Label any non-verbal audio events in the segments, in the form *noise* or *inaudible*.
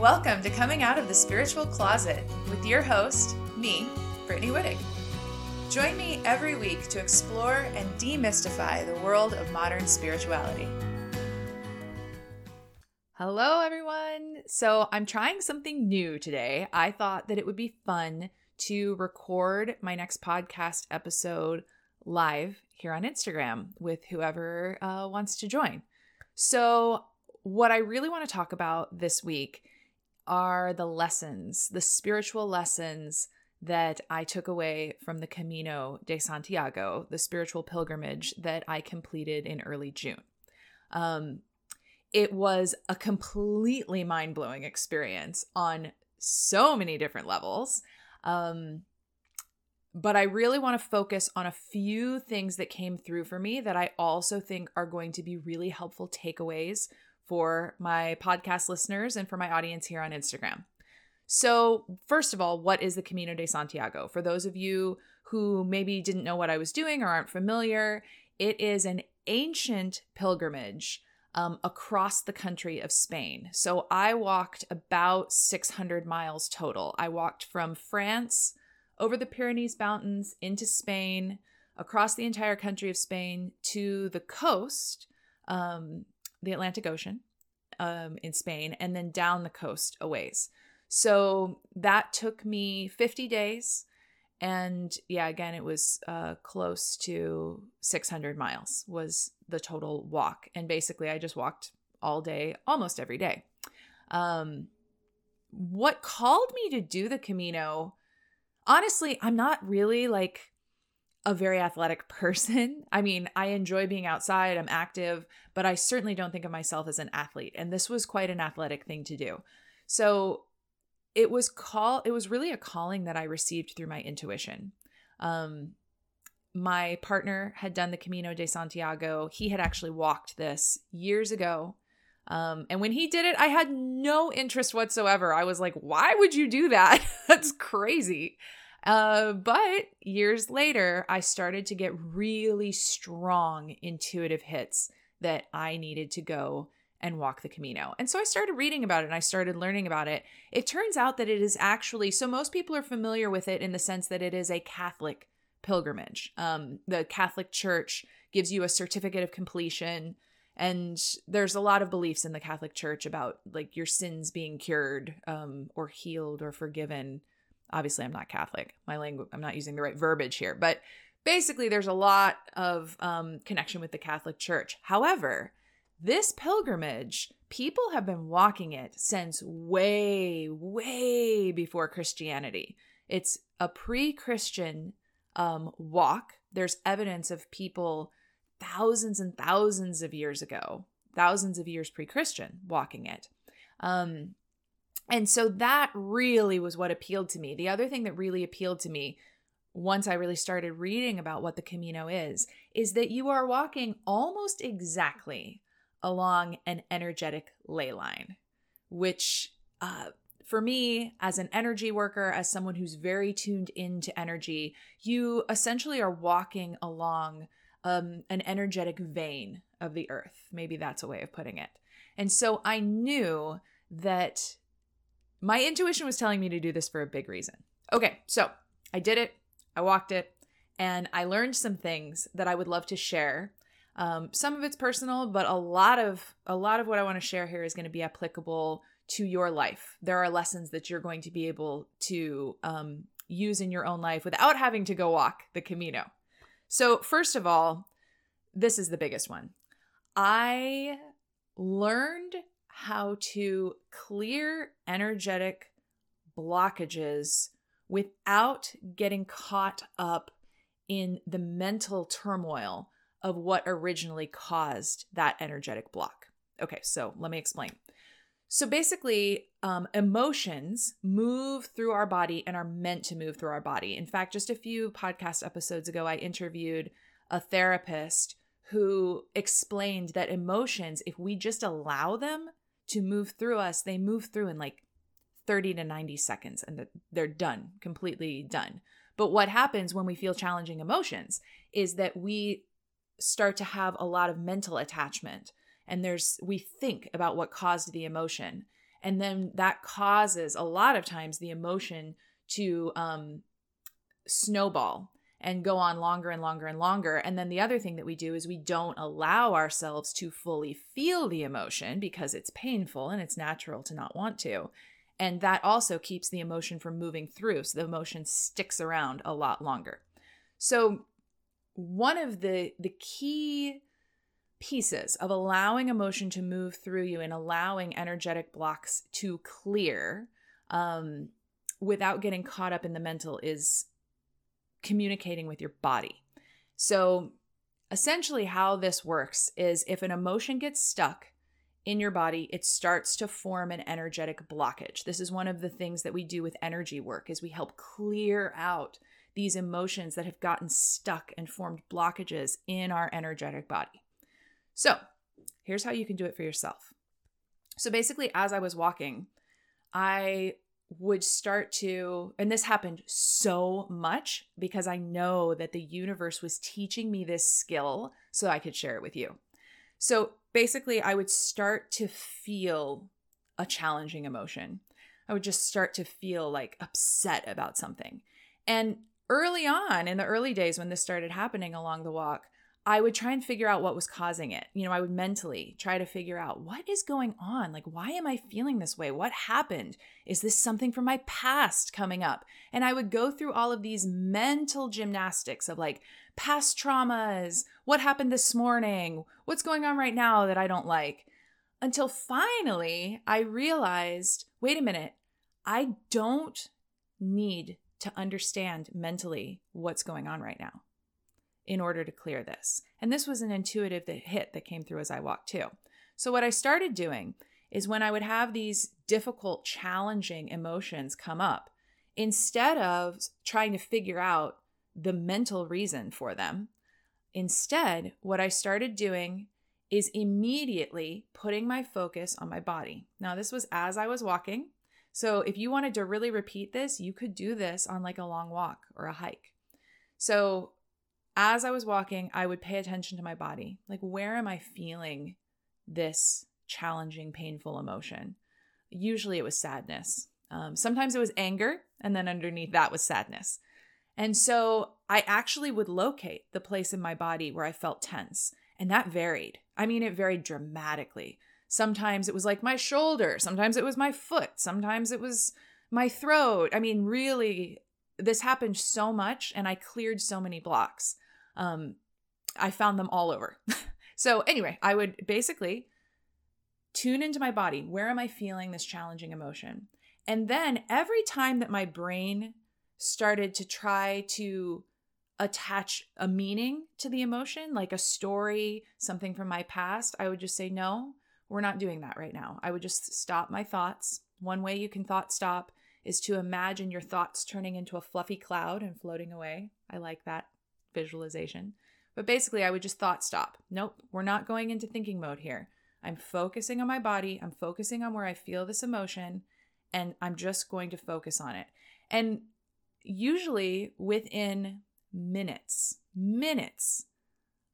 Welcome to Coming Out of the Spiritual Closet with your host, me, Brittany Wittig. Join me every week to explore and demystify the world of modern spirituality. Hello, everyone. So, I'm trying something new today. I thought that it would be fun to record my next podcast episode live here on Instagram with whoever uh, wants to join. So, what I really want to talk about this week are the lessons, the spiritual lessons that I took away from the Camino de Santiago, the spiritual pilgrimage that I completed in early June. Um, it was a completely mind blowing experience on so many different levels. Um, but I really want to focus on a few things that came through for me that I also think are going to be really helpful takeaways for my podcast listeners and for my audience here on Instagram. So, first of all, what is the Camino de Santiago? For those of you who maybe didn't know what I was doing or aren't familiar, it is an ancient pilgrimage um, across the country of Spain. So, I walked about 600 miles total. I walked from France over the Pyrenees Mountains into Spain, across the entire country of Spain to the coast, um, the Atlantic Ocean um, in Spain, and then down the coast a ways. So that took me 50 days. And yeah, again, it was uh, close to 600 miles was the total walk. And basically, I just walked all day, almost every day. Um, what called me to do the Camino, honestly, I'm not really like a very athletic *laughs* person. I mean, I enjoy being outside, I'm active, but I certainly don't think of myself as an athlete. And this was quite an athletic thing to do. So it was call it was really a calling that I received through my intuition. Um my partner had done the Camino de Santiago. He had actually walked this years ago. Um, and when he did it, I had no interest whatsoever. I was like, why would you do that? *laughs* That's crazy. Uh, but years later, I started to get really strong intuitive hits that I needed to go and walk the Camino. And so I started reading about it and I started learning about it. It turns out that it is actually, so most people are familiar with it in the sense that it is a Catholic pilgrimage. Um, the Catholic Church gives you a certificate of completion. And there's a lot of beliefs in the Catholic Church about like your sins being cured um, or healed or forgiven. Obviously, I'm not Catholic. My language, I'm not using the right verbiage here, but basically, there's a lot of um, connection with the Catholic Church. However, this pilgrimage, people have been walking it since way, way before Christianity. It's a pre Christian um, walk. There's evidence of people thousands and thousands of years ago, thousands of years pre Christian, walking it. Um, and so that really was what appealed to me. The other thing that really appealed to me once I really started reading about what the Camino is, is that you are walking almost exactly along an energetic ley line, which uh, for me, as an energy worker, as someone who's very tuned into energy, you essentially are walking along um, an energetic vein of the earth. Maybe that's a way of putting it. And so I knew that my intuition was telling me to do this for a big reason. Okay, so I did it, I walked it, and I learned some things that I would love to share um, some of it's personal, but a lot of a lot of what I want to share here is going to be applicable to your life. There are lessons that you're going to be able to um, use in your own life without having to go walk the Camino. So, first of all, this is the biggest one. I learned how to clear energetic blockages without getting caught up in the mental turmoil of what originally caused that energetic block. Okay, so let me explain. So basically, um, emotions move through our body and are meant to move through our body. In fact, just a few podcast episodes ago, I interviewed a therapist who explained that emotions, if we just allow them to move through us, they move through in like 30 to 90 seconds and they're done, completely done. But what happens when we feel challenging emotions is that we start to have a lot of mental attachment and there's we think about what caused the emotion And then that causes a lot of times the emotion to um, snowball and go on longer and longer and longer. And then the other thing that we do is we don't allow ourselves to fully feel the emotion because it's painful and it's natural to not want to. And that also keeps the emotion from moving through. So the emotion sticks around a lot longer. So, one of the, the key pieces of allowing emotion to move through you and allowing energetic blocks to clear um, without getting caught up in the mental is communicating with your body. So, essentially, how this works is if an emotion gets stuck in your body, it starts to form an energetic blockage. This is one of the things that we do with energy work is we help clear out these emotions that have gotten stuck and formed blockages in our energetic body. So, here's how you can do it for yourself. So, basically, as I was walking, I would start to, and this happened so much because I know that the universe was teaching me this skill so I could share it with you. So basically, I would start to feel a challenging emotion. I would just start to feel like upset about something. And early on, in the early days when this started happening along the walk, I would try and figure out what was causing it. You know, I would mentally try to figure out what is going on? Like, why am I feeling this way? What happened? Is this something from my past coming up? And I would go through all of these mental gymnastics of like past traumas, what happened this morning, what's going on right now that I don't like. Until finally, I realized wait a minute, I don't need to understand mentally what's going on right now in order to clear this. And this was an intuitive hit that came through as I walked too. So, what I started doing is when I would have these difficult, challenging emotions come up, instead of trying to figure out the mental reason for them, instead, what I started doing is immediately putting my focus on my body. Now, this was as I was walking. So, if you wanted to really repeat this, you could do this on like a long walk or a hike. So, as I was walking, I would pay attention to my body. Like, where am I feeling this challenging, painful emotion? Usually it was sadness. Um, sometimes it was anger, and then underneath that was sadness. And so I actually would locate the place in my body where I felt tense, and that varied. I mean, it varied dramatically. Sometimes it was like my shoulder, sometimes it was my foot, sometimes it was my throat. I mean, really, this happened so much, and I cleared so many blocks um, I found them all over. *laughs* so, anyway, I would basically tune into my body. Where am I feeling this challenging emotion? And then every time that my brain started to try to attach a meaning to the emotion, like a story, something from my past, I would just say, no, we're not doing that right now. I would just stop my thoughts. One way you can thought stop is to imagine your thoughts turning into a fluffy cloud and floating away. I like that visualization. But basically, I would just thought stop. Nope, we're not going into thinking mode here. I'm focusing on my body, I'm focusing on where I feel this emotion, and I'm just going to focus on it. And usually within minutes, minutes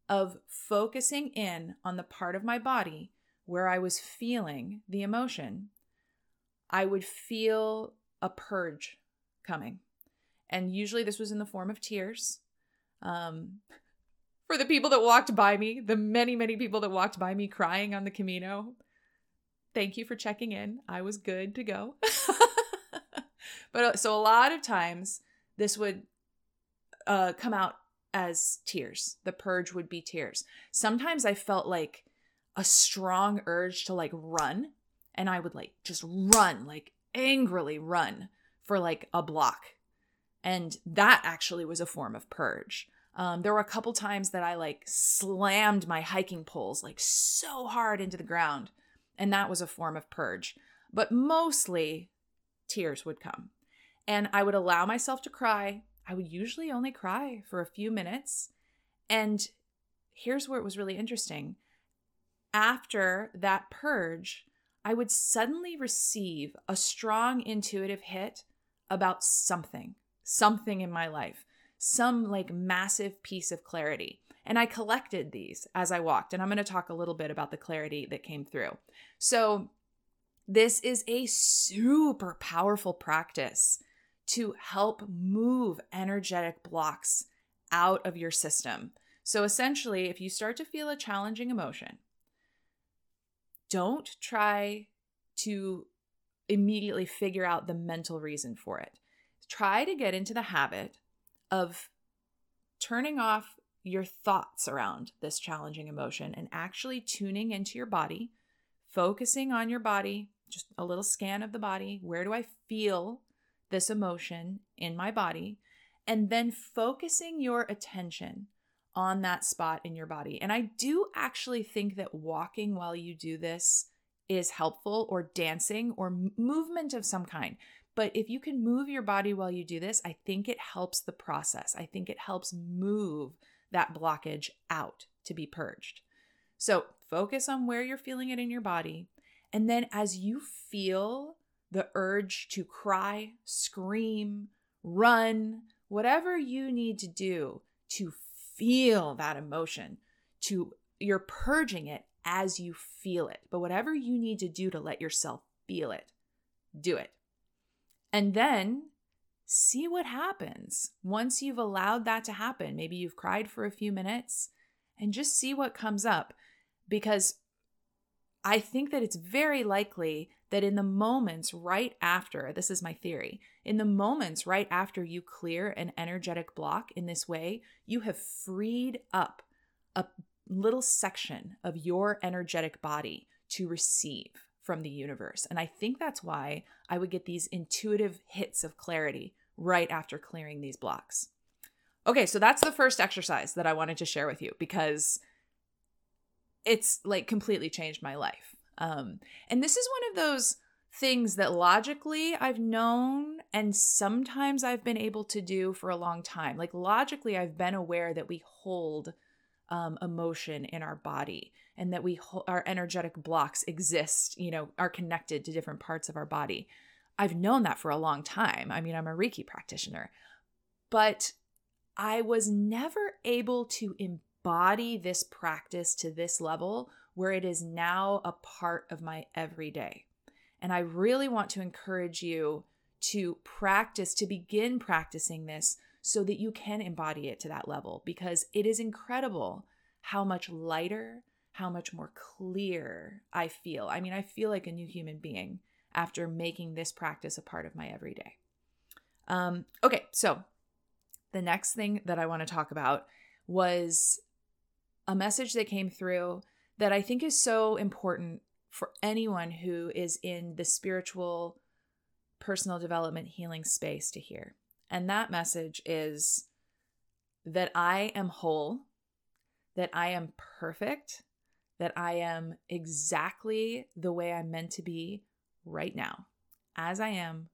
of focusing in on the part of my body where I was feeling the emotion, I would feel a purge coming. And usually this was in the form of tears. Um, for the people that walked by me, the many, many people that walked by me crying on the Camino, thank you for checking in. I was good to go. *laughs* but uh, so a lot of times this would uh, come out as tears. The purge would be tears. Sometimes I felt like a strong urge to like run, and I would like just run, like angrily run for like a block and that actually was a form of purge. Um, there were a couple times that I like slammed my hiking poles like so hard into the ground, and that was a form of purge. But mostly, tears would come. And I would allow myself to cry. I would usually only cry for a few minutes. And here's where it was really interesting. After that purge, I would suddenly receive a strong intuitive hit about something something in my life, some like massive piece of clarity. And I collected these as I walked. And I'm going to talk a little bit about the clarity that came through. So, This is a super powerful practice to help move energetic blocks out of your system. So essentially, if you start to feel a challenging emotion, don't try to immediately figure out the mental reason for it. Try to get into the habit of turning off your thoughts around this challenging emotion and actually tuning into your body, focusing on your body, just a little scan of the body. Where do I feel this emotion in my body? And then focusing your attention on that spot in your body. And I do actually think that walking while you do this is helpful, or dancing, or movement of some kind. But if you can move your body while you do this, I think it helps the process. I think it helps move that blockage out to be purged. So focus on where you're feeling it in your body. And then as you feel the urge to cry, scream, run, whatever you need to do to feel that emotion, to you're purging it as you feel it. But whatever you need to do to let yourself feel it, do it. And then see what happens once you've allowed that to happen. Maybe you've cried for a few minutes and just see what comes up because I think that it's very likely that in the moments right after, this is my theory, in the moments right after you clear an energetic block in this way, you have freed up a little section of your energetic body to receive from the universe. And I think that's why I would get these intuitive hits of clarity right after clearing these blocks. Okay, so that's the first exercise that I wanted to share with you because it's like completely changed my life. Um, and this is one of those things that logically I've known and sometimes I've been able to do for a long time. Like logically, I've been aware that we hold um, emotion in our body and that we our energetic blocks exist you know are connected to different parts of our body. I've known that for a long time. I mean i'm a reiki practitioner. But i was never able to embody this practice to this level where it is now a part of my everyday and i really want to encourage you to practice to begin practicing this so that you can embody it to that level because it is incredible how much lighter, how much more clear I feel. I mean, I feel like a new human being after making this practice a part of my everyday. Um, okay, so the next thing that I want to talk about was a message that came through that I think is so important for anyone who is in the spiritual, personal development, healing space to hear. And that message is that I am whole, that I am perfect, that I am exactly the way I'm meant to be right now, as I am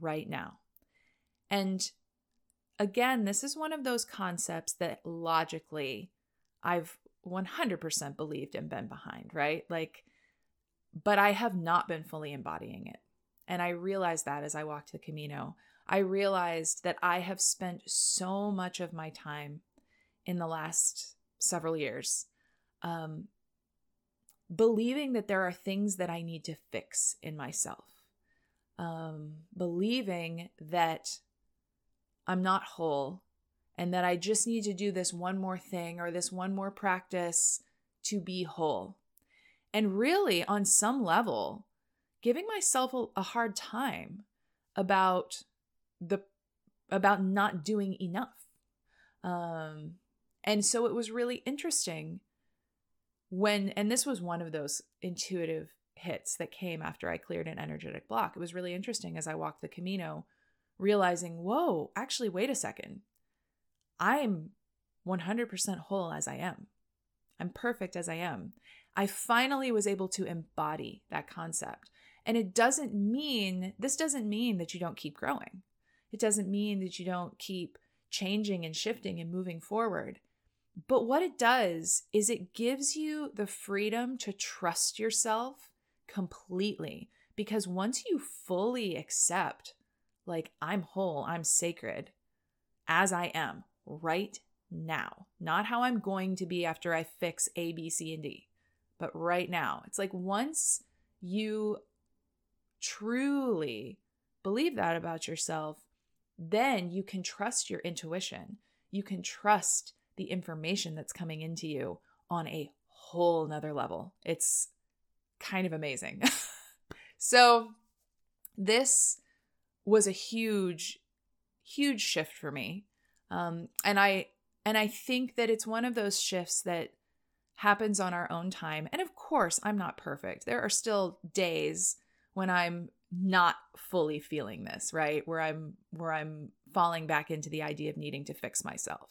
right now. And again, this is one of those concepts that logically I've 100% believed and been behind, right? Like, but I have not been fully embodying it. And I realized that as I walked the Camino. I realized that I have spent so much of my time in the last several years um, believing that there are things that I need to fix in myself, um, believing that I'm not whole and that I just need to do this one more thing or this one more practice to be whole. And really, on some level, giving myself a, hard time about the about not doing enough. Um, and so it was really interesting when, and this was one of those intuitive hits that came after I cleared an energetic block. It was really interesting as I walked the Camino, realizing, whoa, actually, wait a second. I'm 100% whole as I am. I'm perfect as I am. I finally was able to embody that concept. And it doesn't mean, this doesn't mean that you don't keep growing. It doesn't mean that you don't keep changing and shifting and moving forward. But what it does is it gives you the freedom to trust yourself completely. Because once you fully accept, like, I'm whole, I'm sacred, as I am right now, not how I'm going to be after I fix A, B, C, and D, but right now. It's like once you truly believe that about yourself, then you can trust your intuition. You can trust the information that's coming into you on a whole nother level. It's kind of amazing. *laughs* so, this was a huge, huge shift for me. Um, and I and I think that it's one of those shifts that happens on our own time. And of course, I'm not perfect. There are still days when I'm not fully feeling this, right? Where I'm where I'm falling back into the idea of needing to fix myself.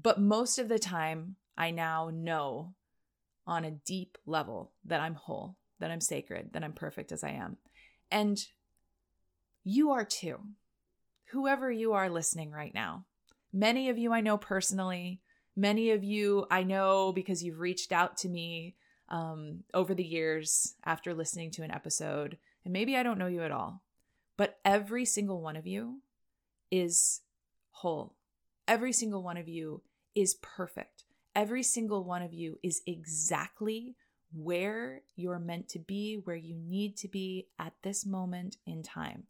But most of the time, I now know on a deep level that I'm whole, that I'm sacred, that I'm perfect as I am. And you are too. Whoever you are listening right now. Many of you I know personally. Many of you I know because you've reached out to me um, over the years after listening to an episode. And maybe I don't know you at all. But every single one of you is whole. Every single one of you is perfect. Every single one of you is exactly where you're meant to be, where you need to be at this moment in time.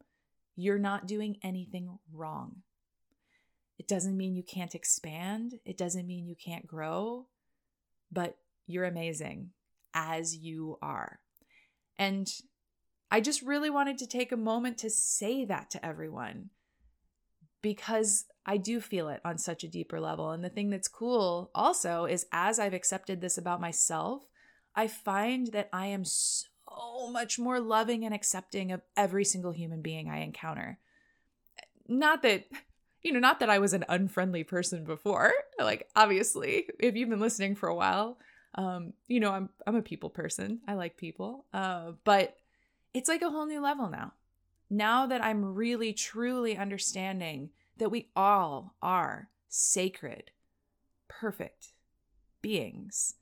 You're not doing anything wrong. It doesn't mean you can't expand, it doesn't mean you can't grow, but you're amazing as you are. And I just really wanted to take a moment to say that to everyone because I do feel it on such a deeper level. And the thing that's cool also is as I've accepted this about myself, I find that I am so much more loving and accepting of every single human being I encounter. Not that, you know, not that I was an unfriendly person before. Like, obviously, if you've been listening for a while, um, you know, I'm I'm a people person. I like people. Uh, but it's like a whole new level now. Now that I'm really truly understanding that we all are sacred, perfect beings,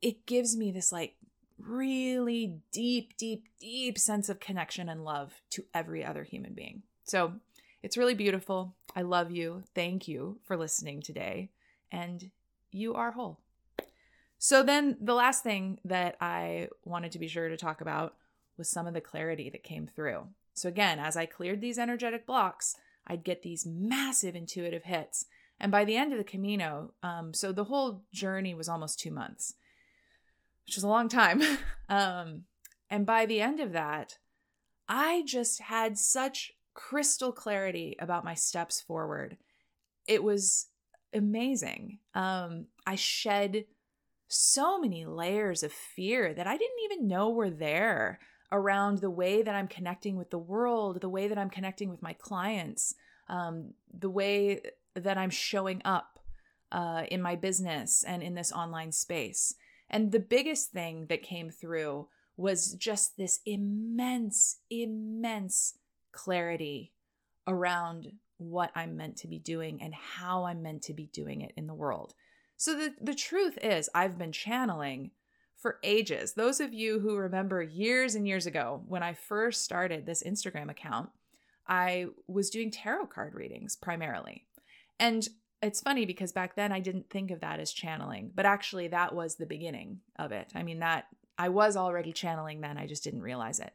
it gives me this like really deep, deep, deep sense of connection and love to every other human being. So it's really beautiful. I love you. Thank you for listening today. And you are whole. So, then the last thing that I wanted to be sure to talk about was some of the clarity that came through. So, again, as I cleared these energetic blocks, I'd get these massive intuitive hits. And by the end of the Camino, um, so the whole journey was almost two months, which is a long time. *laughs* um, and by the end of that, I just had such crystal clarity about my steps forward. It was amazing. Um, I shed so many layers of fear that I didn't even know were there around the way that I'm connecting with the world, the way that I'm connecting with my clients, um, the way that I'm showing up uh, in my business and in this online space. And the biggest thing that came through was just this immense, immense clarity around what I'm meant to be doing and how I'm meant to be doing it in the world. So the, the truth is, I've been channeling for ages. Those of you who remember years and years ago when I first started this Instagram account, I was doing tarot card readings primarily. And it's funny because back then I didn't think of that as channeling, but actually that was the beginning of it. I mean, that I was already channeling then, I just didn't realize it.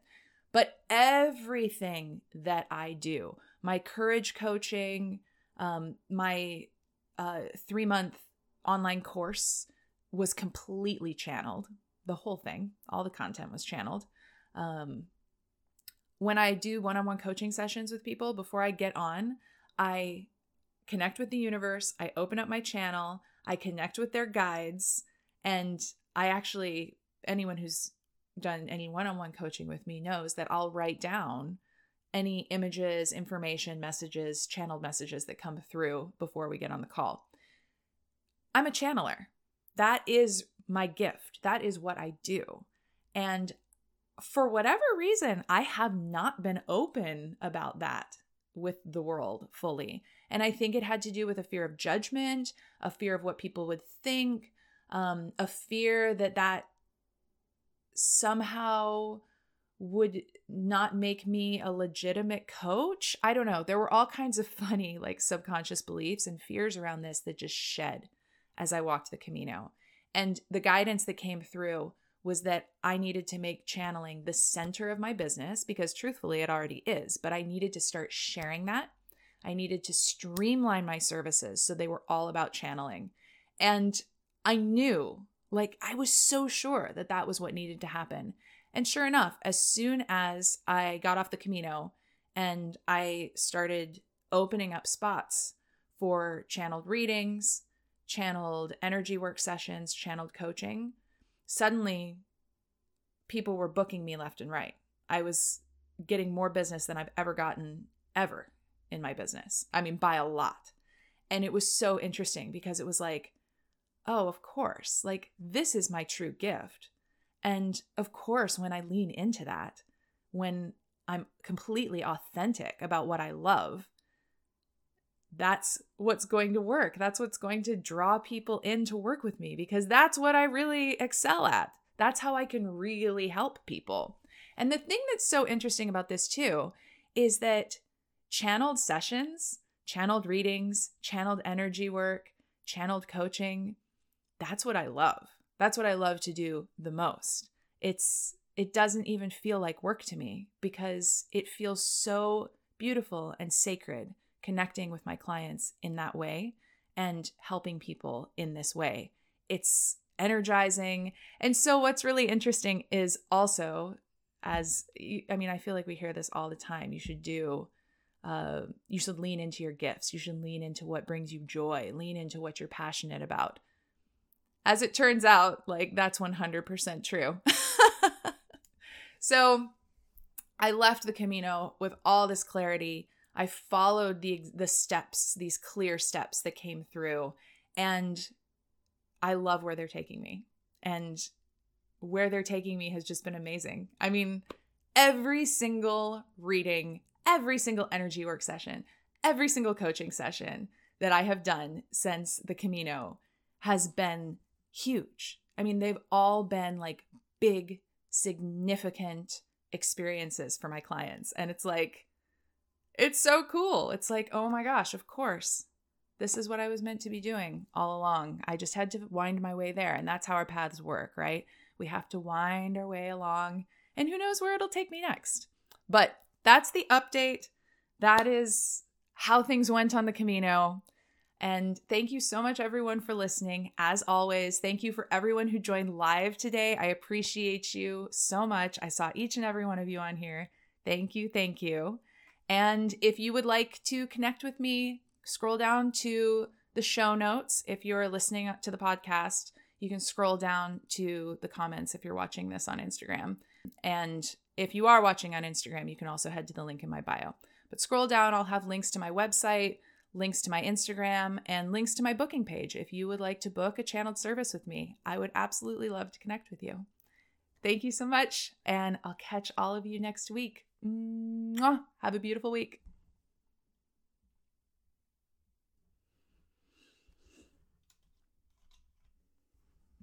But everything that I do, my courage coaching, um, my uh, three month online course, was completely channeled. The whole thing, all the content was channeled. Um, when I do one on one coaching sessions with people, before I get on, I connect with the universe, I open up my channel, I connect with their guides, and I actually, anyone who's done any one on one coaching with me knows that I'll write down any images, information, messages, channeled messages that come through before we get on the call. I'm a channeler that is my gift. That is what I do. And for whatever reason, I have not been open about that with the world fully. And I think it had to do with a fear of judgment, a fear of what people would think, um, a fear that that somehow would not make me a legitimate coach. I don't know. There were all kinds of *laughs* funny, like subconscious beliefs and fears around this that just shed as I walked the Camino. And the guidance that came through was that I needed to make channeling the center of my business because truthfully it already is, but I needed to start sharing that. I needed to streamline my services so they were all about channeling. And I knew, like, I was so sure that that was what needed to happen. And sure enough, as soon as I got off the Camino and I started opening up spots for channeled readings, channeled energy work sessions, channeled coaching, suddenly people were booking me left and right. I was getting more business than I've ever gotten ever in my business. I mean, by a lot. And it was so interesting because it was like, oh, of course, like this is my true gift. And of course, when I lean into that, when I'm completely authentic about what I love, that's what's going to work. That's what's going to draw people in to work with me because that's what I really excel at. That's how I can really help people. And the thing that's so interesting about this too is that channeled sessions, channeled readings, channeled energy work, channeled coaching, that's what I love. That's what I love to do the most. It's it doesn't even feel like work to me because it feels so beautiful and sacred connecting with my clients in that way and helping people in this way. It's energizing. And so, what's really interesting is also, as I mean, I feel like we hear this all the time you should do. Uh, you should lean into your gifts. You should lean into what brings you joy. Lean into what you're passionate about. As it turns out, like that's 100% true. *laughs* so I left the Camino with all this clarity. I followed the the steps, these clear steps that came through, and I love where they're taking me. And where they're taking me has just been amazing. I mean, every single reading, every single energy work session, every single coaching session that I have done since the Camino has been huge. I mean, they've all been like big, significant experiences for my clients. And it's like, it's so cool. It's like, oh my gosh, of course. This is what I was meant to be doing all along. I just had to wind my way there. And that's how our paths work, right? We have to wind our way along. And who knows where it'll take me next. But that's the update. That is how things went on the Camino. And thank you so much, everyone, for listening. As always, thank you for everyone who joined live today. I appreciate you so much. I saw each and every one of you on here. Thank you. Thank you. And if you would like to connect with me, scroll down to the show notes. If you're listening to the podcast, you can scroll down to the comments if you're watching this on Instagram. And if you are watching on Instagram, you can also head to the link in my bio. But scroll down, I'll have links to my website links to my Instagram, and links to my booking page if you would like to book a channeled service with me. I would absolutely love to connect with you. Thank you so much, and I'll catch all of you next week. Mwah! Have a beautiful week.